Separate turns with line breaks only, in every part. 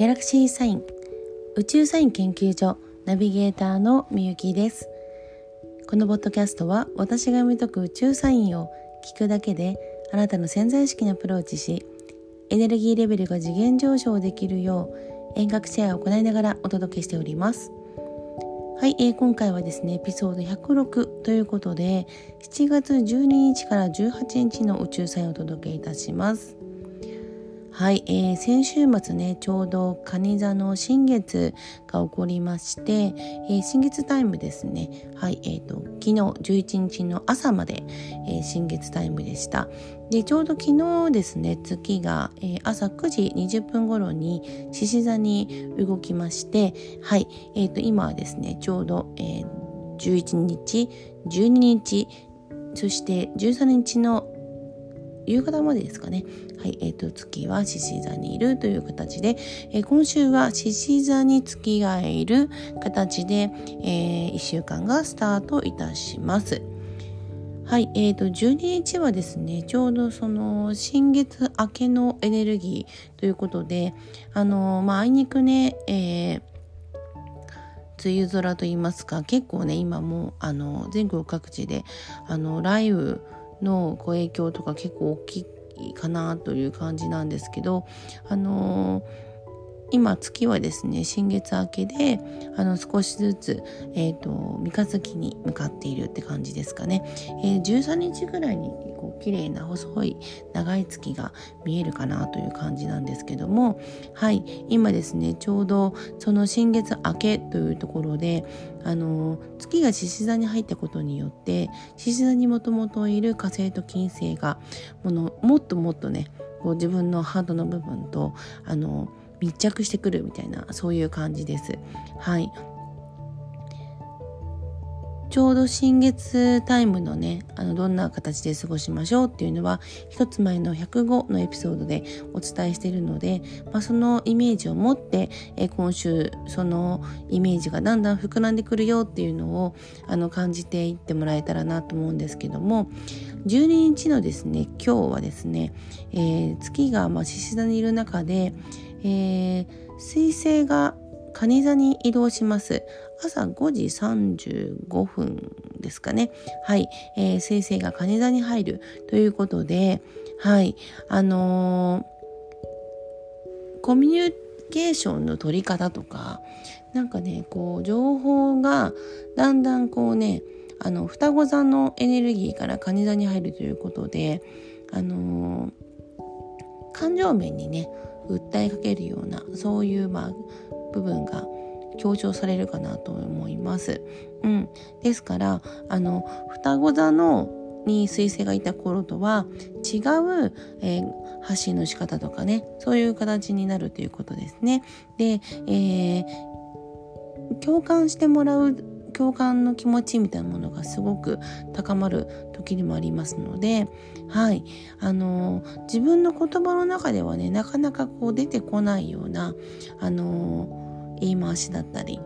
ギャラクシーサイン宇宙サイン研究所ナビゲーターのみゆきです。このポッドキャストは私が読み解く宇宙サインを聞くだけであなたの潜在意識にアプローチしエネルギーレベルが次元上昇できるよう遠隔シェアを行いながらお届けしております。はい、えー、今回はですねエピソード106ということで7月12日から18日の宇宙サインをお届けいたします。はい、えー、先週末ねちょうど蟹座の新月が起こりまして、えー、新月タイムですね。はいえーと、昨日11日の朝まで、えー、新月タイムでした。でちょうど昨日ですね月が、えー、朝9時20分頃に獅子座に動きましてはいえーと、今はですねちょうど、えー、11日12日そして13日の夕方までですかね。はい、えー、と、月は獅子座にいるという形で、えー、今週は獅子座に月がいる形で、えー、1週間がスタートいたします。はい、えーと、12日はですね、ちょうどその新月明けのエネルギーということで、あのまあ、あいにくね、えー、梅雨空といいますか、結構ね、今もう、あの、全国各地で、あの、雷雨、のご影響とか結構大きいかなという感じなんですけどあのー今月はですね新月明けであの少しずつ、えーと、三日月に向かっているって感じですかね、えー、13日ぐらいにこう綺麗な細い長い月が見えるかなという感じなんですけども。はい。今ですねちょうどその新月明けというところであの月が獅子座に入ったことによって獅子座にもともといる火星と金星がものもっともっとねこう自分のハートの部分とあの密着してくるみたいなそういう感じです。はいちょうど新月タイムのね、あの、どんな形で過ごしましょうっていうのは、一つ前の105のエピソードでお伝えしているので、まあ、そのイメージを持って、え今週、そのイメージがだんだん膨らんでくるよっていうのを、あの、感じていってもらえたらなと思うんですけども、12日のですね、今日はですね、えー、月が、まあ、獅子座にいる中で、えー、水星が蟹座に移動します。朝5時35分ですかね。はい。えー、水星が蟹座に入るということで、はい。あのー、コミュニケーションの取り方とか、なんかね、こう、情報がだんだんこうね、あの、双子座のエネルギーから蟹座に入るということで、あのー、感情面にね、訴えかけるようなそういうまあ部分が強調されるかなと思います。うん、ですからあの双子座のに彗星がいた頃とは違う、えー、発信の仕方とかねそういう形になるということですね。で、えー、共感してもらう共感の気持ちみたいなものがすごく高まる時にもありますので、はい、あの自分の言葉の中ではねなかなかこう出てこないようなあの言い回しだったり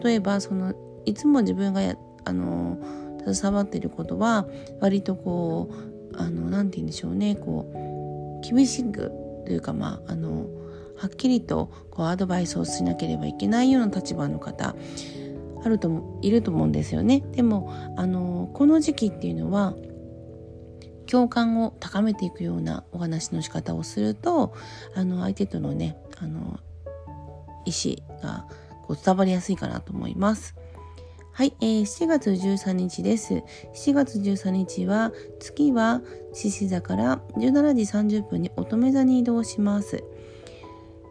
例えばそのいつも自分があの携わっていることは割とこうあのなんて言うんでしょうねこう厳しくというかまああのはっきりとこうアドバイスをしなければいけないような立場の方あるといると思うんですよね。でもあのこの時期っていうのは共感を高めていくようなお話の仕方をするとあの相手とのねあの意思がこう伝わりやすいかなと思います。はい、えー、7月13日です。7月13日は月は獅子座から17時30分に乙女座に移動します。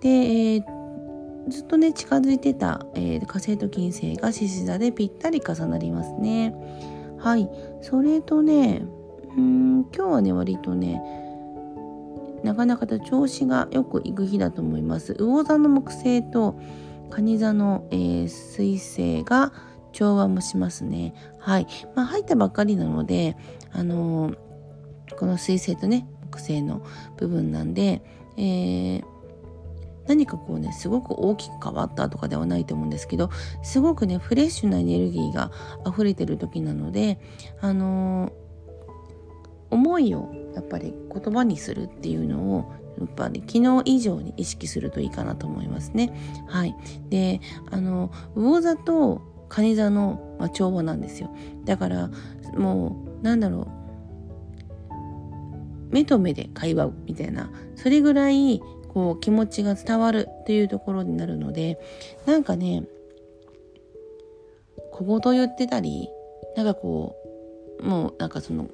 で、えー、ずっとね近づいてた、えー、火星と金星が獅子座でぴったり重なりますね。はい。それとねうん今日はね割とねなかなかと調子がよくいく日だと思います。魚座の木星と蟹座の、えー、水星が調和もしますね。はい。まあ入ったばっかりなのであのー、この水星とね木星の部分なんでえー何かこうねすごく大きく変わったとかではないと思うんですけどすごくねフレッシュなエネルギーが溢れてる時なのであの、思いをやっぱり言葉にするっていうのをやっぱり昨日以上に意識するといいかなと思いますね。はい。で、あの、魚座と蟹座の、まあ、調和なんですよ。だから、もう、なんだろう。目と目で会話みたいな、それぐらい、こう、気持ちが伝わるっていうところになるので、なんかね、小言言ってたり、なんかこう、もうなんかその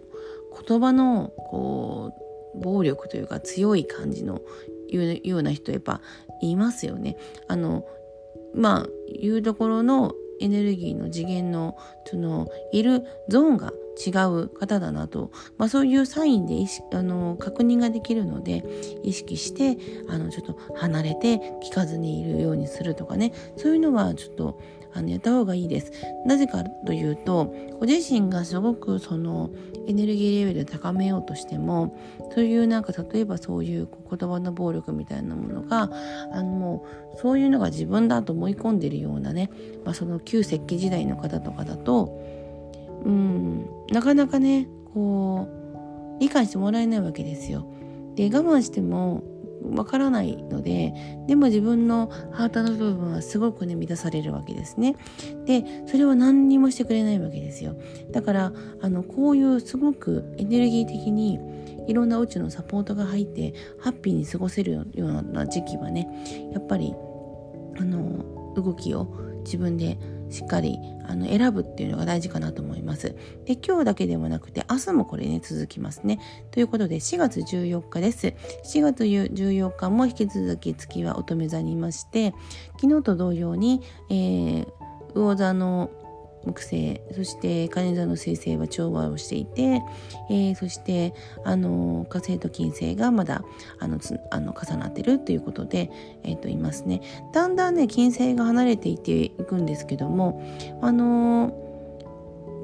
言葉のこう暴力というか強い感じの言うような人やっぱいますよね。あのまあいうところのエネルギーの次元のそのいるゾーンが違う方だなと、まあ、そういうサインであの確認ができるので意識してあのちょっと離れて聞かずにいるようにするとかね。そういうのはちょっとあのやった方がいいです。なぜかというとご自身がすごくそのエネルギーレベルを高めようとしてもそういうなんか例えばそういう言葉の暴力みたいなものがあのもうそういうのが自分だと思い込んでるようなね、まあ、その旧石器時代の方とかだとうんなかなかねこう理解してもらえないわけですよ。で我慢してもわからないのででも自分のハートの部分はすごくね満たされるわけですね。でそれは何にもしてくれないわけですよ。だからあのこういうすごくエネルギー的にいろんな宇宙のサポートが入ってハッピーに過ごせるような時期はねやっぱりあの動きを自分でしっかりあの選ぶっていうのが大事かなと思います。で今日だけではなくて明日もこれね続きますね。ということで4月14日です。4月14日も引き続き月は乙女座にいまして昨日と同様に、えー、魚座の木星そして金座の水星は調和をしていて、えー、そしてあの火星と金星がまだあのつあの重なってるということで、えー、といますねだんだんね金星が離れていっていくんですけどもあの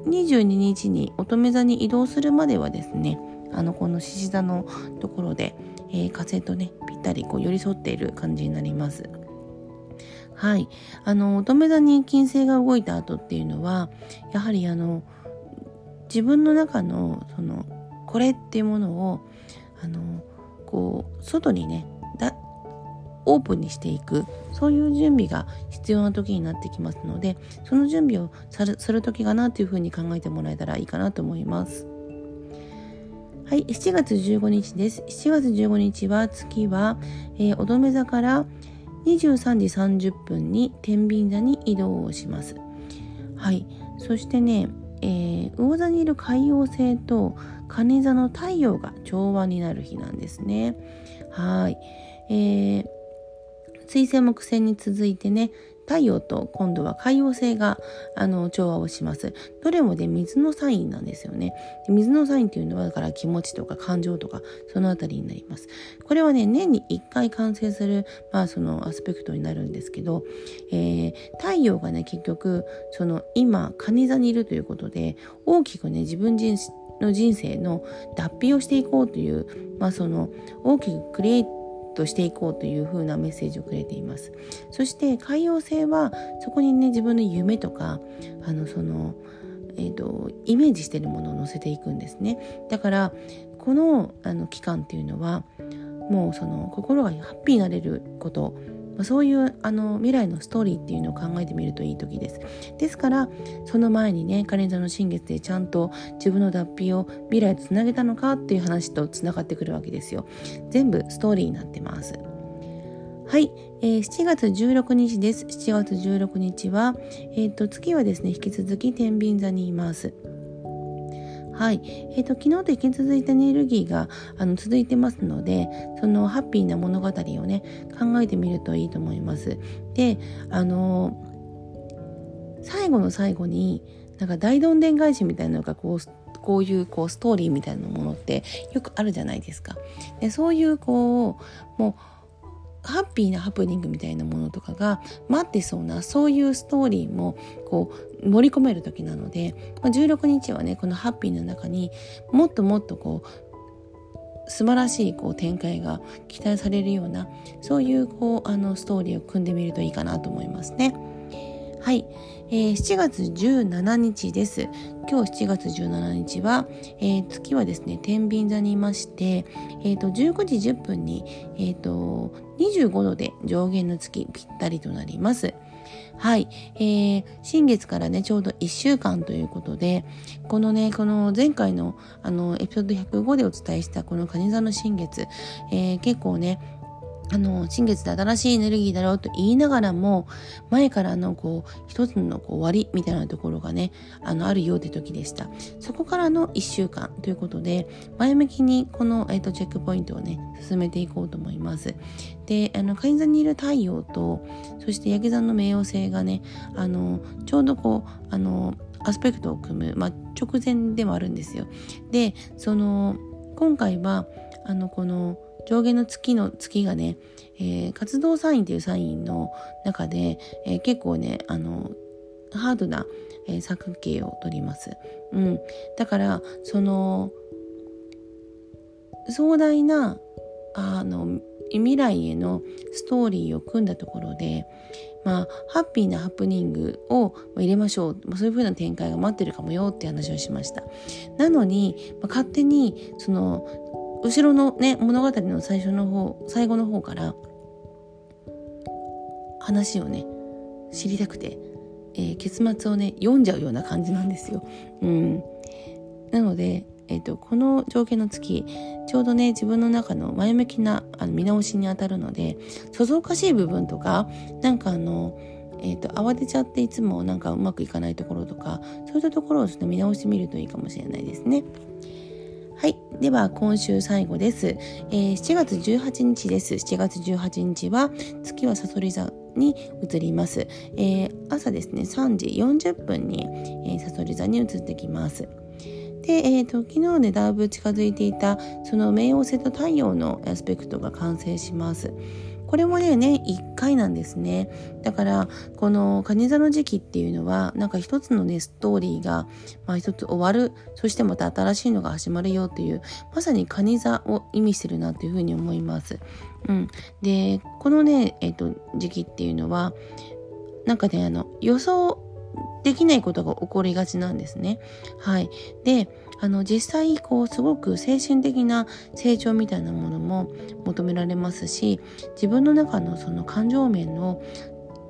22日に乙女座に移動するまではですねあのこの獅子座のところで、えー、火星とねぴったりこう寄り添っている感じになります。はい。あの、乙女座に金星が動いた後っていうのは、やはりあの、自分の中の、その、これっていうものを、あの、こう、外にね、だオープンにしていくそういう準備が必要な時になってきますのでその準備をするする時かなというふうに考えてもらえたらいいかなと思います。はい、7月15日です。7月15日は月は、えー、乙女座から23時30分に天秤座に移動をします。はい。そしてね、えー、魚座にいる海王星と金座の太陽が調和になる日なんですね。はい。えー、水星木星に続いてね、太陽と今度は海王星があの調和をします。どれもで水のサインなんですよね。水のサインっていうのはだから気持ちとか感情とかそのあたりになります。これはね年に1回完成するまあそのアスペクトになるんですけど、えー、太陽がね結局その今蟹座にいるということで大きくね自分自身の人生の脱皮をしていこうという、まあ、その大きくクリエイとしていこうというふうなメッセージをくれています。そして海洋性はそこにね自分の夢とかあのその、えーと、イメージしているものを載せていくんですね。だからこのあの期間っていうのはもうその心がハッピーになれることまあ、そういうあの未来のストーリーっていうのを考えてみるといい時です。ですからその前にねカレンダーの新月でちゃんと自分の脱皮を未来とつなげたのかっていう話とつながってくるわけですよ。全部ストーリーになってます。はい、えー、7月16日です。7月16日は、えーと月はですね引き続き天秤座にいます。はい。えっ、ー、と、昨日と引き続いたエネルギーがあの続いてますので、そのハッピーな物語をね、考えてみるといいと思います。で、あの最後の最後に、なんか大どんでん返しみたいなのがこう、こういうこうストーリーみたいなものってよくあるじゃないですか。でそういうこう、もうハッピーなハプニングみたいなものとかが待ってそうなそういうストーリーもこう盛り込める時なので、まあ、16日はねこのハッピーの中にもっともっとこう素晴らしいこう展開が期待されるようなそういうこうあのストーリーを組んでみるといいかなと思いますね。はい、えー、7月17日です。今日7月17日は、えー、月はですね、天秤座にいまして、えっ、ー、と、19時10分に、えっ、と、25度で上限の月ぴったりとなります。はい。えー、新月からね、ちょうど1週間ということで、このね、この前回の、あの、エピソード105でお伝えしたこの蟹座の新月、えー、結構ね、あの、新月で新しいエネルギーだろうと言いながらも、前からのこう、一つのこう終わりみたいなところがね、あの、あるようって時でした。そこからの1週間ということで、前向きにこの、えっ、ー、と、チェックポイントをね、進めていこうと思います。で、あの、海座にいる太陽と、そして焼き座の冥王星がね、あの、ちょうどこう、あの、アスペクトを組む、まあ、直前でもあるんですよ。で、その、今回は、あの、この、上下の月の月がね、えー、活動サインっていうサインの中で、えー、結構ねあのハードな、えー、作形を取ります。うん、だからその壮大なあの未来へのストーリーを組んだところで、まあ、ハッピーなハプニングを入れましょう。まそういう風な展開が待ってるかもよって話をしました。なのに、まあ、勝手に、その、後ろのね、物語の最初の方、最後の方から、話をね、知りたくて、えー、結末をね、読んじゃうような感じなんですよ。うん。なので、え、ー、と、この条件の月、ちょうどね、自分の中の前向きなあの見直しにあたるので、そぞかしい部分とか、なんかあの、えっ、ー、と、慌てちゃっていつもなんかうまくいかないところとか、そういったところをちょっと見直してみるといいかもしれないですね。はい。では、今週最後です。えー、7月18日です。7月18日は、月はさそり座に移ります。えー、朝ですね、3時40分に、えー、サソリ座に移ってきます。で、えーと、昨日ねだいぶ近づいていたその冥王星と太陽のアスペクトが完成します。これもね、年1回なんですね。だから、この蟹座の時期っていうのは、なんか一つのね、ストーリーが、まあ一つ終わる、そしてまた新しいのが始まるよっていう、まさに蟹座を意味してるなというふうに思います。うん。で、このね、えっ、ー、と、時期っていうのは、なんかね、あの、予想できないことが起こりがちなんですね。はい。で、あの、実際、こう、すごく精神的な成長みたいなものも求められますし、自分の中のその感情面を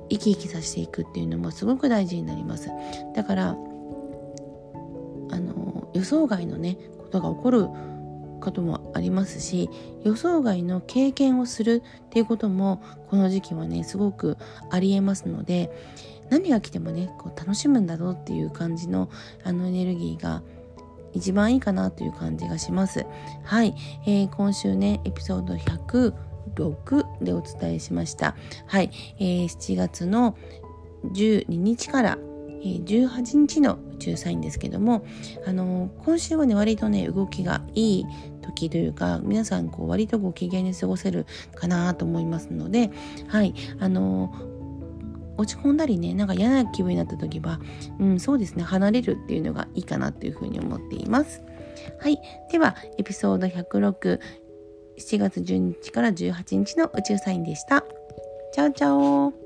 生き生きさせていくっていうのもすごく大事になります。だから、あの、予想外のね、ことが起こることもありますし予想外の経験をするっていうこともこの時期はねすごくありえますので何が来てもねこう楽しむんだぞっていう感じのあのエネルギーが一番いいかなという感じがします。はい、えー、今週ねエピソード106でお伝えしました。はい、えー、7月の12日から18日の宇宙サインですけども、あの今週はね割とね動きがいい時というか皆さんこう割とご機嫌に過ごせるかなと思いますのではいあの落ち込んだりねなんか嫌な気分になった時は、うん、そうですね離れるっていうのがいいかなっていうふうに思っています。はい。では、エピソード106、7月12日から18日の宇宙サインでした。チャオチャオ